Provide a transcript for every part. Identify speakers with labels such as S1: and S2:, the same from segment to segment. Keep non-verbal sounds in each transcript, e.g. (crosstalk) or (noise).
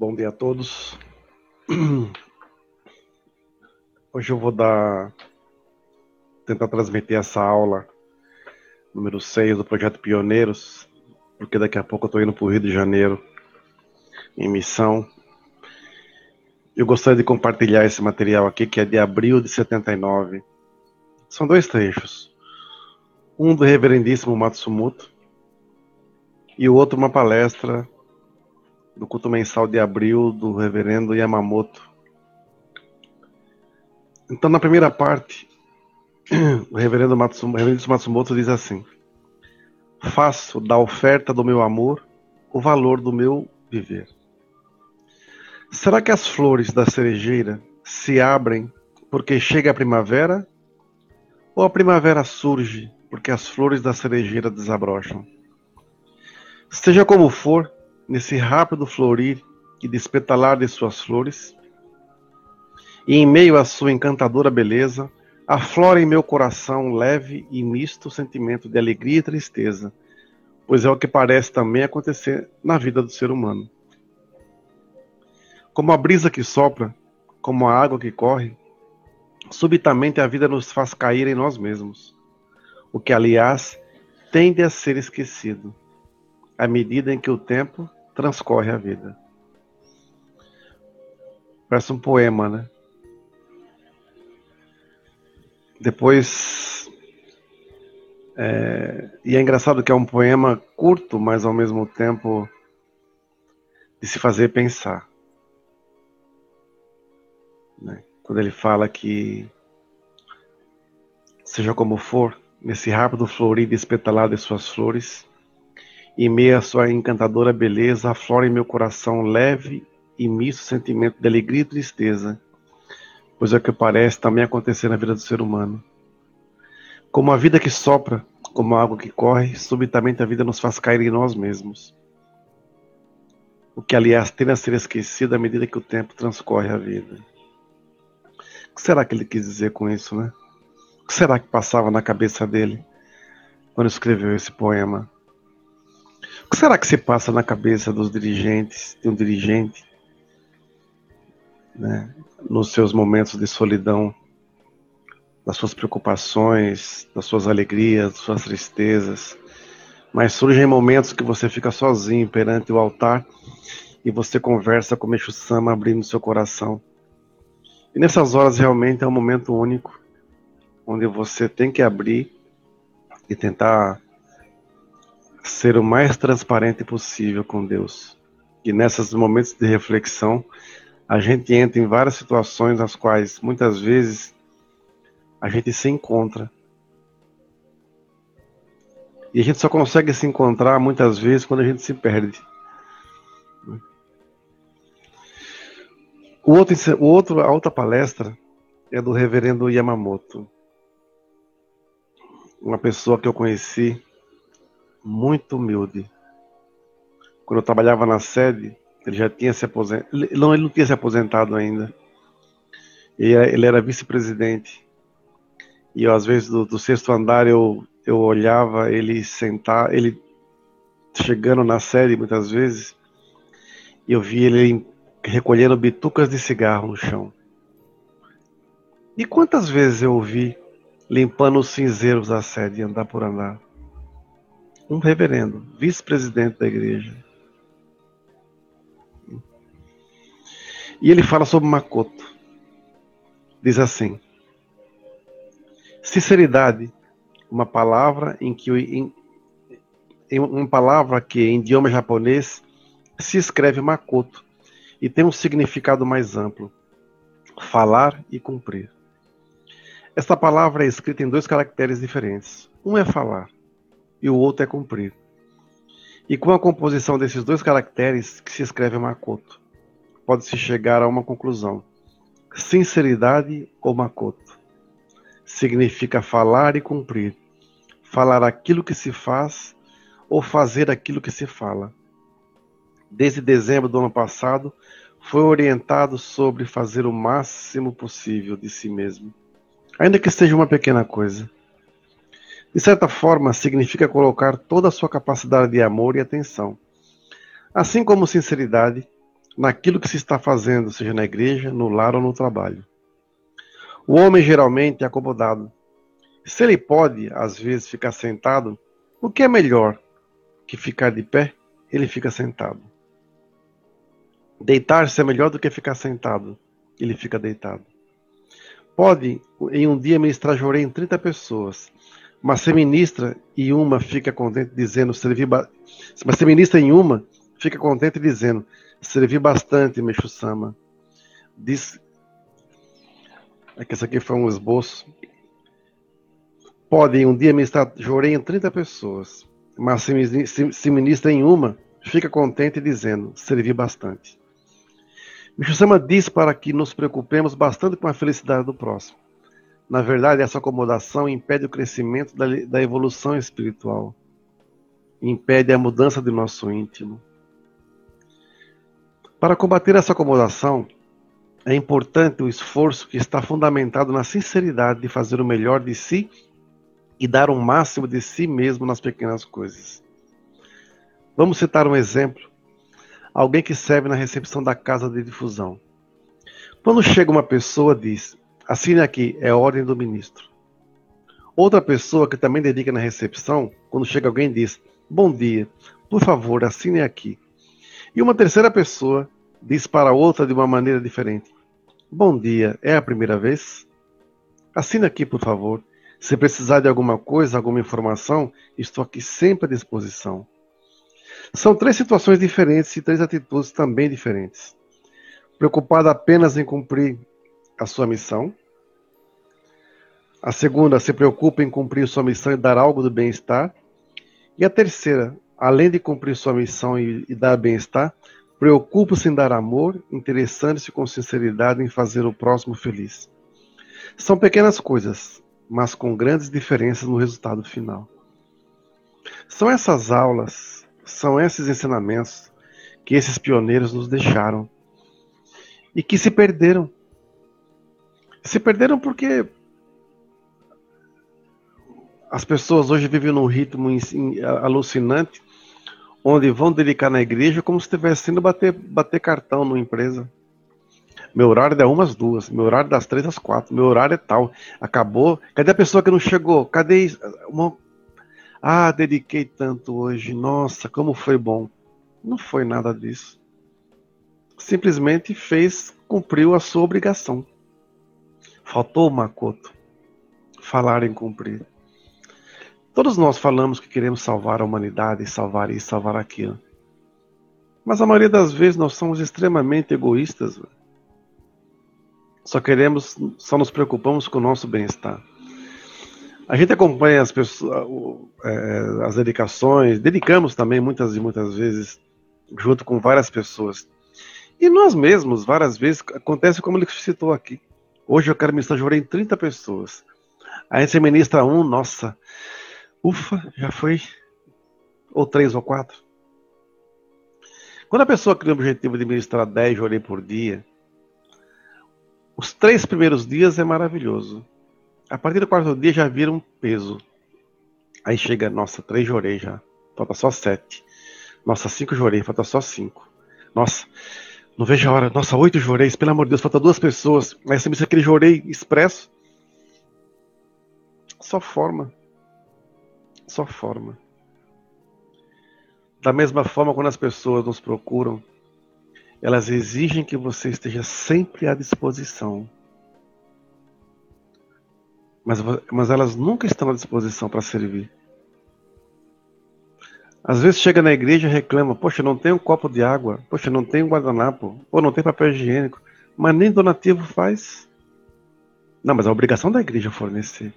S1: Bom dia a todos. (clears throat) Hoje eu vou dar tentar transmitir essa aula número 6 do projeto Pioneiros, porque daqui a pouco eu estou indo para o Rio de Janeiro em missão. Eu gostaria de compartilhar esse material aqui, que é de abril de 79. São dois trechos. Um do reverendíssimo Matsumoto e o outro uma palestra do culto mensal de abril do reverendo Yamamoto. Então, na primeira parte, o reverendo Matsumoto, reverendo Matsumoto diz assim: Faço da oferta do meu amor o valor do meu viver. Será que as flores da cerejeira se abrem porque chega a primavera? Ou a primavera surge porque as flores da cerejeira desabrocham? Seja como for, nesse rápido florir e despetalar de suas flores, e em meio à sua encantadora beleza, aflora em meu coração leve e misto sentimento de alegria e tristeza, pois é o que parece também acontecer na vida do ser humano. Como a brisa que sopra, como a água que corre, subitamente a vida nos faz cair em nós mesmos, o que, aliás, tende a ser esquecido, à medida em que o tempo transcorre a vida. Parece um poema, né? Depois. É, e é engraçado que é um poema curto, mas ao mesmo tempo de se fazer pensar. Né? Quando ele fala que, seja como for, nesse rápido florir espetalado de suas flores, em meio à sua encantadora beleza, aflora em meu coração leve e misto sentimento de alegria e tristeza, pois é o que parece também acontecer na vida do ser humano. Como a vida que sopra, como a água que corre, subitamente a vida nos faz cair em nós mesmos. O que, aliás, tende a ser esquecido à medida que o tempo transcorre a vida. O que será que ele quis dizer com isso, né? O que será que passava na cabeça dele quando escreveu esse poema? O que será que se passa na cabeça dos dirigentes, de um dirigente, né, nos seus momentos de solidão, das suas preocupações, das suas alegrias, das suas tristezas? Mas surgem momentos que você fica sozinho perante o altar e você conversa com o Meixo Sama abrindo seu coração. E nessas horas realmente é um momento único, onde você tem que abrir e tentar ser o mais transparente possível com Deus. E nesses momentos de reflexão, a gente entra em várias situações nas quais muitas vezes a gente se encontra. E a gente só consegue se encontrar muitas vezes quando a gente se perde. O outro, o outro, a outra palestra é do reverendo Yamamoto. Uma pessoa que eu conheci muito humilde. Quando eu trabalhava na sede, ele já tinha se aposentado. Não, ele não tinha se aposentado ainda. Ele era vice-presidente. E eu, às vezes, do, do, sexto andar, eu, eu olhava ele sentar, ele chegando na sede muitas vezes, e eu via ele recolhendo bitucas de cigarro no chão. E quantas vezes eu ouvi limpando os cinzeiros da sede, andar por andar? Um reverendo, vice-presidente da igreja. E ele fala sobre Makoto. Diz assim: Sinceridade, uma palavra em que em, em uma palavra que em idioma japonês se escreve Makoto e tem um significado mais amplo: falar e cumprir. Esta palavra é escrita em dois caracteres diferentes. Um é falar e o outro é cumprir. E com a composição desses dois caracteres que se escreve Makoto, pode-se chegar a uma conclusão. Sinceridade ou Makoto significa falar e cumprir, falar aquilo que se faz ou fazer aquilo que se fala. Desde dezembro do ano passado, foi orientado sobre fazer o máximo possível de si mesmo, ainda que seja uma pequena coisa. De certa forma, significa colocar toda a sua capacidade de amor e atenção. Assim como sinceridade naquilo que se está fazendo, seja na igreja, no lar ou no trabalho. O homem geralmente é acomodado. Se ele pode, às vezes, ficar sentado, o que é melhor que ficar de pé? Ele fica sentado. Deitar-se é melhor do que ficar sentado. Ele fica deitado. Pode, em um dia, ministrar jorei em 30 pessoas. Mas se ministra e uma fica contente dizendo, servi mas se ministra em uma, fica contente dizendo, servi bastante, Meixo-sama. Diz é que esse aqui foi um esboço. Pode um dia ministrar jorei em 30 pessoas, mas se, ministra em uma, fica contente dizendo, servi bastante. Meixo-sama diz para que nos preocupemos bastante com a felicidade do próximo. Na verdade, essa acomodação impede o crescimento da, da evolução espiritual, impede a mudança de nosso íntimo. Para combater essa acomodação, é importante o esforço que está fundamentado na sinceridade de fazer o melhor de si e dar o um máximo de si mesmo nas pequenas coisas. Vamos citar um exemplo. Alguém que serve na recepção da casa de difusão. Quando chega uma pessoa, diz: Assine aqui, é ordem do ministro. Outra pessoa que também dedica na recepção, quando chega alguém, diz: Bom dia, por favor, assine aqui. E uma terceira pessoa diz para outra de uma maneira diferente: Bom dia, é a primeira vez? Assine aqui, por favor. Se precisar de alguma coisa, alguma informação, estou aqui sempre à disposição. São três situações diferentes e três atitudes também diferentes. Preocupado apenas em cumprir a sua missão. A segunda, se preocupa em cumprir sua missão e dar algo do bem-estar. E a terceira, além de cumprir sua missão e, e dar bem-estar, preocupa-se em dar amor, interessando-se com sinceridade em fazer o próximo feliz. São pequenas coisas, mas com grandes diferenças no resultado final. São essas aulas, são esses ensinamentos que esses pioneiros nos deixaram e que se perderam se perderam porque as pessoas hoje vivem num ritmo alucinante, onde vão dedicar na igreja como se estivesse indo bater, bater cartão numa empresa. Meu horário é umas duas, meu horário é das três às quatro, meu horário é tal. Acabou. Cadê a pessoa que não chegou? Cadê isso? Ah, dediquei tanto hoje. Nossa, como foi bom. Não foi nada disso. Simplesmente fez, cumpriu a sua obrigação. Faltou, Makoto, falar em cumprir. Todos nós falamos que queremos salvar a humanidade, salvar isso, salvar aquilo. Mas a maioria das vezes nós somos extremamente egoístas. Só queremos, só nos preocupamos com o nosso bem-estar. A gente acompanha as pessoas, é, as dedicações, dedicamos também muitas e muitas vezes junto com várias pessoas. E nós mesmos, várias vezes, acontece como ele citou aqui. Hoje eu quero ministrar jurei em 30 pessoas. Aí você ministra um, nossa, ufa, já foi. Ou três ou quatro. Quando a pessoa cria o objetivo de ministrar 10 jorei por dia, os três primeiros dias é maravilhoso. A partir do quarto dia já vira um peso. Aí chega, nossa, três jorei já. Falta só sete. Nossa, cinco jorei, falta só cinco. Nossa, não vejo a hora. Nossa, oito joreis, pelo amor de Deus, falta duas pessoas. Aí você me disse aquele jorei expresso. Só forma. Só forma. Da mesma forma, quando as pessoas nos procuram, elas exigem que você esteja sempre à disposição. Mas, mas elas nunca estão à disposição para servir. Às vezes chega na igreja e reclama, poxa, não tem um copo de água, poxa, não tem um guardanapo, ou não tem papel higiênico, mas nem donativo faz. Não, mas é a obrigação da igreja fornecer.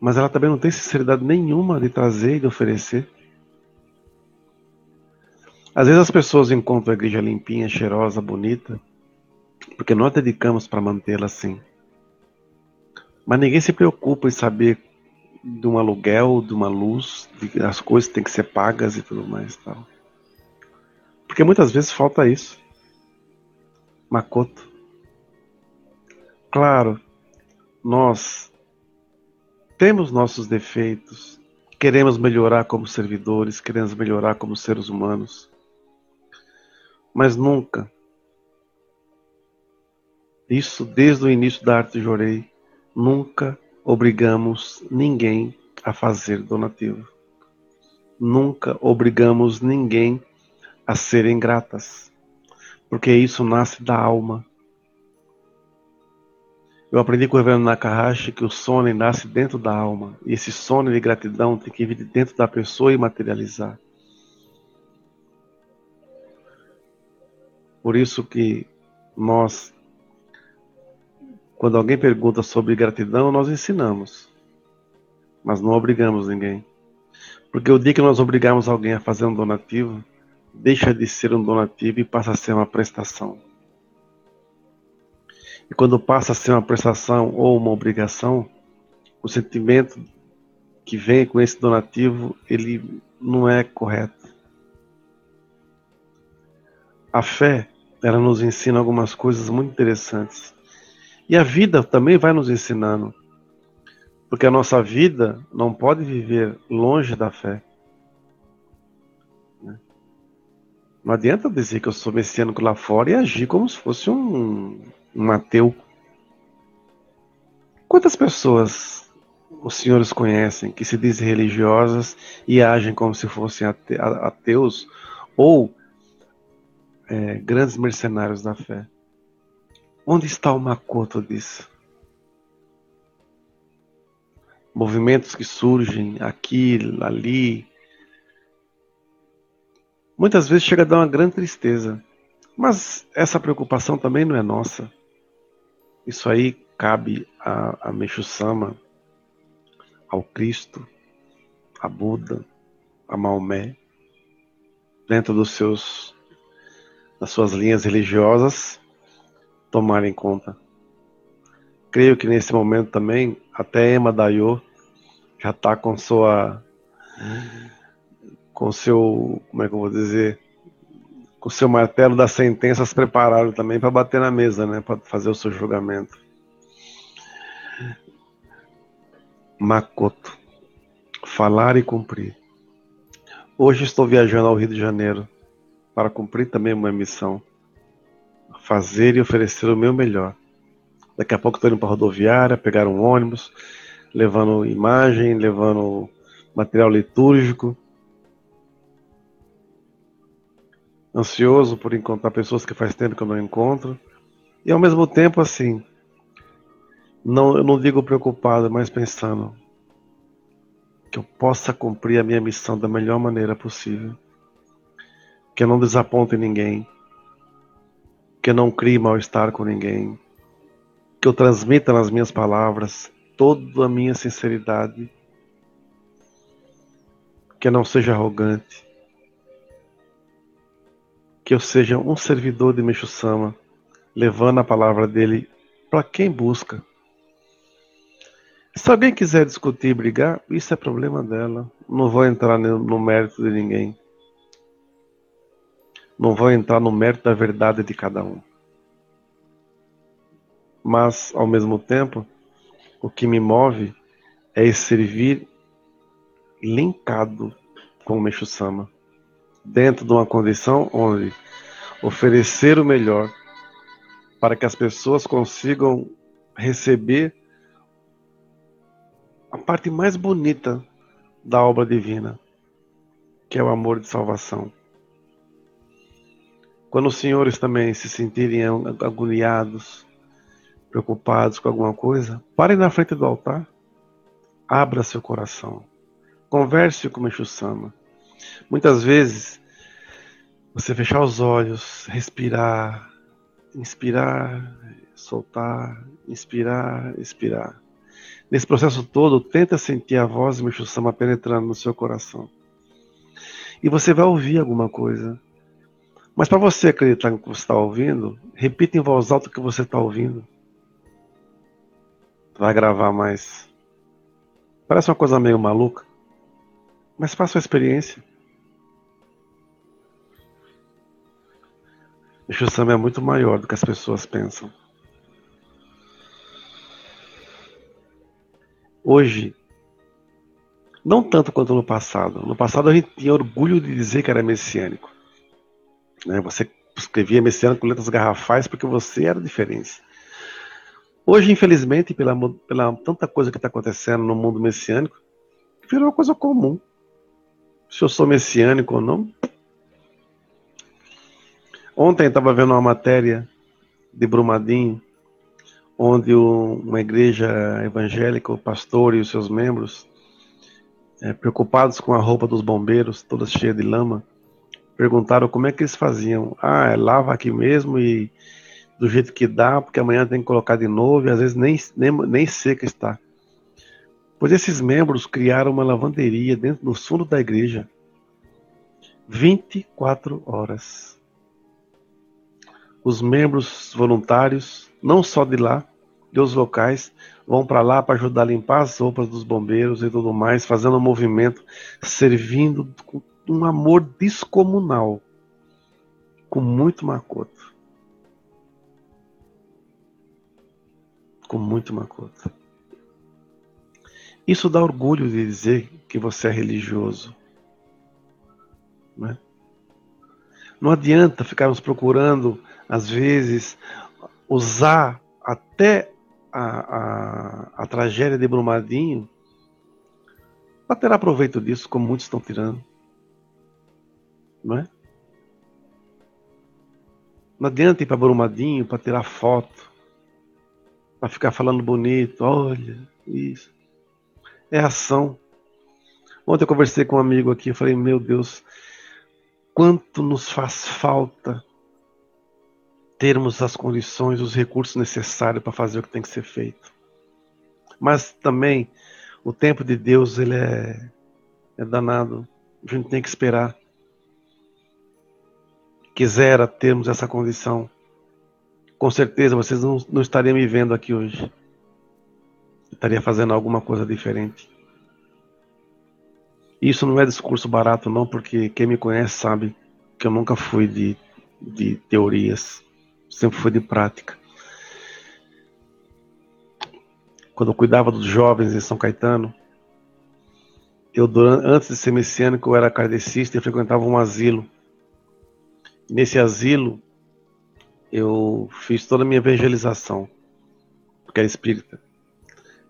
S1: Mas ela também não tem sinceridade nenhuma de trazer e de oferecer. Às vezes as pessoas encontram a igreja limpinha, cheirosa, bonita, porque nós dedicamos para mantê-la assim. Mas ninguém se preocupa em saber de um aluguel, de uma luz, de, as coisas têm que ser pagas e tudo mais tal. Porque muitas vezes falta isso. Makoto. Claro, nós temos nossos defeitos, queremos melhorar como servidores, queremos melhorar como seres humanos. Mas nunca, isso desde o início da arte Jorei, nunca obrigamos ninguém a fazer donativo. Nunca obrigamos ninguém a serem gratas, porque isso nasce da alma. Eu aprendi com o Reverendo Nakahashi que o sono nasce dentro da alma, e esse sono de gratidão tem que vir de dentro da pessoa e materializar. Por isso que nós, quando alguém pergunta sobre gratidão, nós ensinamos, mas não obrigamos ninguém. Porque o dia que nós obrigamos alguém a fazer um donativo, deixa de ser um donativo e passa a ser uma prestação. E quando passa a ser uma prestação ou uma obrigação, o sentimento que vem com esse donativo, ele não é correto. A fé, ela nos ensina algumas coisas muito interessantes. E a vida também vai nos ensinando. Porque a nossa vida não pode viver longe da fé. Não adianta dizer que eu sou messiânico lá fora e agir como se fosse um, um ateu. Quantas pessoas os senhores conhecem que se dizem religiosas e agem como se fossem ateus ou é, grandes mercenários da fé? Onde está o macoto disso? Movimentos que surgem aqui, ali, muitas vezes chega a dar uma grande tristeza. Mas essa preocupação também não é nossa. Isso aí cabe a, a Sama, ao Cristo, a Buda, a Maomé, dentro dos seus das suas linhas religiosas, tomarem conta. Creio que nesse momento também até Ema Dayo já está com sua com seu, como é que eu vou dizer, com seu martelo das sentenças preparado também para bater na mesa, né, para fazer o seu julgamento. Makoto, falar e cumprir. Hoje estou viajando ao Rio de Janeiro para cumprir também uma missão, fazer e oferecer o meu melhor. Daqui a pouco estou indo para a rodoviária, pegar um ônibus, levando imagem, levando material litúrgico, ansioso por encontrar pessoas que faz tempo que eu não encontro. E ao mesmo tempo, assim, não, eu não digo preocupado, mas pensando que eu possa cumprir a minha missão da melhor maneira possível. Que eu não desaponte ninguém. Que eu não crie mal-estar com ninguém. Que eu transmita nas minhas palavras toda a minha sinceridade. Que eu não seja arrogante que eu seja um servidor de Meixo Sama, levando a palavra dele para quem busca. Se alguém quiser discutir e brigar, isso é problema dela. Não vou entrar no mérito de ninguém. Não vou entrar no mérito da verdade de cada um. Mas, ao mesmo tempo, o que me move é servir linkado com o Meixo Sama dentro de uma condição onde oferecer o melhor para que as pessoas consigam receber a parte mais bonita da obra divina, que é o amor de salvação. Quando os senhores também se sentirem agoniados, preocupados com alguma coisa, parem na frente do altar, abra seu coração, converse com o Meixo Sama Muitas vezes, você fechar os olhos, respirar, inspirar, soltar, inspirar, expirar. Nesse processo todo, tenta sentir a voz de Micho-sama penetrando no seu coração. E você vai ouvir alguma coisa. Mas para você acreditar no que você está ouvindo, repita em voz alta o que você está ouvindo. Vai gravar mais. Parece uma coisa meio maluca. Mas faça a experiência. O Shusama é muito maior do que as pessoas pensam. Hoje, não tanto quanto no passado. No passado a gente tinha orgulho de dizer que era messiânico. Né? Você escrevia messiânico com letras garrafais porque você era diferente. Hoje, infelizmente, pela, pela tanta coisa que está acontecendo no mundo messiânico, virou uma coisa comum. Se eu sou messiânico ou não. Ontem estava vendo uma matéria de Brumadinho, onde o, uma igreja evangélica, o pastor e os seus membros, é, preocupados com a roupa dos bombeiros, toda cheia de lama, perguntaram como é que eles faziam. Ah, é, lava aqui mesmo e do jeito que dá, porque amanhã tem que colocar de novo e às vezes nem, nem, nem seca está. Pois esses membros criaram uma lavanderia dentro no fundo da igreja. 24 horas. Os membros voluntários, não só de lá, de outros locais, vão para lá para ajudar a limpar as roupas dos bombeiros e tudo mais, fazendo um movimento, servindo com um amor descomunal, com muito macoto. Com muito macoto. Isso dá orgulho de dizer que você é religioso. Né? Não adianta ficarmos procurando, às vezes, usar até a, a, a tragédia de Brumadinho para ter proveito disso, como muitos estão tirando. Não é? Não adianta ir para Brumadinho para tirar foto, para ficar falando bonito, olha, isso é ação. Ontem eu conversei com um amigo aqui, eu falei, meu Deus, quanto nos faz falta termos as condições, os recursos necessários para fazer o que tem que ser feito. Mas também o tempo de Deus ele é, é danado. A gente tem que esperar. Quisera termos essa condição. Com certeza vocês não, não estariam me vendo aqui hoje estaria fazendo alguma coisa diferente. Isso não é discurso barato, não, porque quem me conhece sabe que eu nunca fui de, de teorias, sempre fui de prática. Quando eu cuidava dos jovens em São Caetano, eu antes de ser messiânico eu era kardecista e frequentava um asilo. Nesse asilo eu fiz toda a minha evangelização, porque era espírita.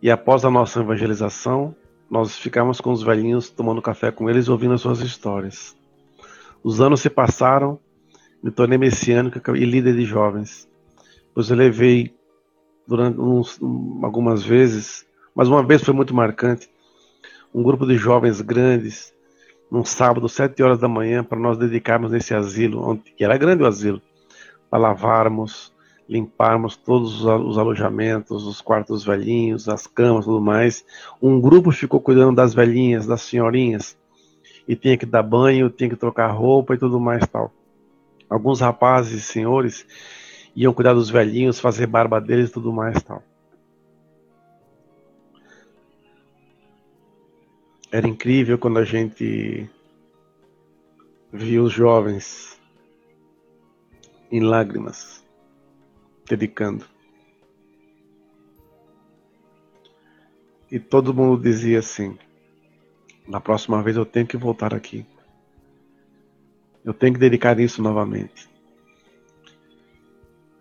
S1: E após a nossa evangelização, nós ficamos com os velhinhos tomando café com eles ouvindo as suas histórias. Os anos se passaram, me tornei messiânica e líder de jovens. Pois eu levei durante uns, algumas vezes, mas uma vez foi muito marcante, um grupo de jovens grandes, num sábado, sete horas da manhã, para nós dedicarmos nesse asilo, onde, que era grande o asilo, para lavarmos, limparmos todos os alojamentos, os quartos velhinhos, as camas, tudo mais. Um grupo ficou cuidando das velhinhas, das senhorinhas, e tinha que dar banho, tinha que trocar roupa e tudo mais tal. Alguns rapazes e senhores iam cuidar dos velhinhos, fazer barba deles e tudo mais tal. Era incrível quando a gente via os jovens em lágrimas dedicando. E todo mundo dizia assim: na próxima vez eu tenho que voltar aqui. Eu tenho que dedicar isso novamente.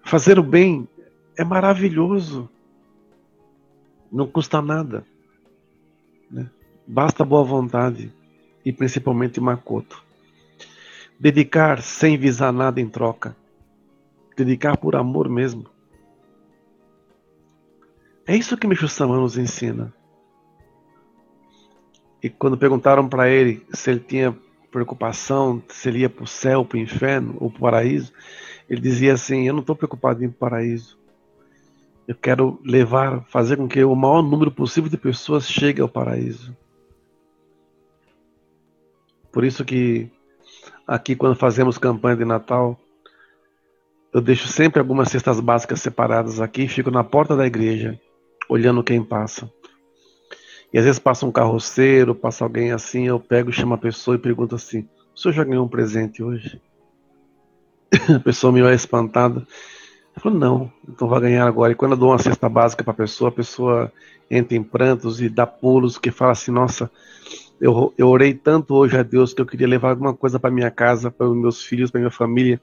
S1: Fazer o bem é maravilhoso. Não custa nada. Né? Basta boa vontade e principalmente macoto. Dedicar sem visar nada em troca dedicar por amor mesmo. É isso que Micho Sama nos ensina. E quando perguntaram para ele se ele tinha preocupação, se ele ia para o céu, para o inferno ou para o paraíso, ele dizia assim: Eu não estou preocupado em paraíso. Eu quero levar, fazer com que o maior número possível de pessoas chegue ao paraíso. Por isso que aqui quando fazemos campanha de Natal, eu deixo sempre algumas cestas básicas separadas aqui e fico na porta da igreja, olhando quem passa. E às vezes passa um carroceiro, passa alguém assim, eu pego, chamo a pessoa e pergunto assim: o senhor já ganhou um presente hoje? (laughs) a pessoa me olha espantada. Eu falo, não, então vai ganhar agora. E quando eu dou uma cesta básica para a pessoa, a pessoa entra em prantos e dá pulos, que fala assim: nossa, eu, eu orei tanto hoje a Deus que eu queria levar alguma coisa para minha casa, para os meus filhos, para minha família.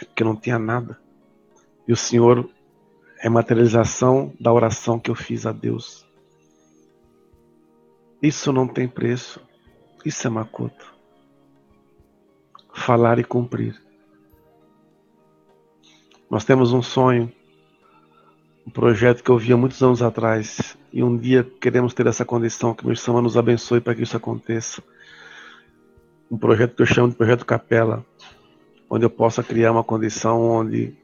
S1: porque não tinha nada. E o Senhor é materialização da oração que eu fiz a Deus. Isso não tem preço. Isso é Makoto. Falar e cumprir. Nós temos um sonho, um projeto que eu vi há muitos anos atrás, e um dia queremos ter essa condição, que o Senhor nos abençoe para que isso aconteça. Um projeto que eu chamo de Projeto Capela, onde eu possa criar uma condição onde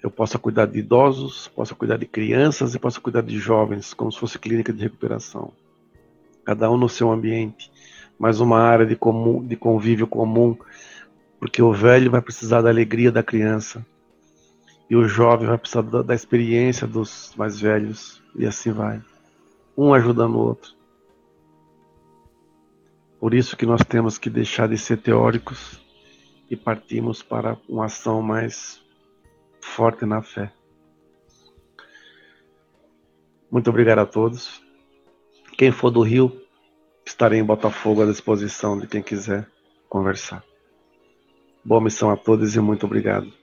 S1: eu possa cuidar de idosos, possa cuidar de crianças e possa cuidar de jovens, como se fosse clínica de recuperação. Cada um no seu ambiente, mas uma área de, comum, de convívio comum, porque o velho vai precisar da alegria da criança e o jovem vai precisar da, da experiência dos mais velhos e assim vai, um ajudando o outro. Por isso que nós temos que deixar de ser teóricos e partimos para uma ação mais forte na fé. Muito obrigado a todos. Quem for do Rio, estarei em Botafogo à disposição de quem quiser conversar. Boa missão a todos e muito obrigado.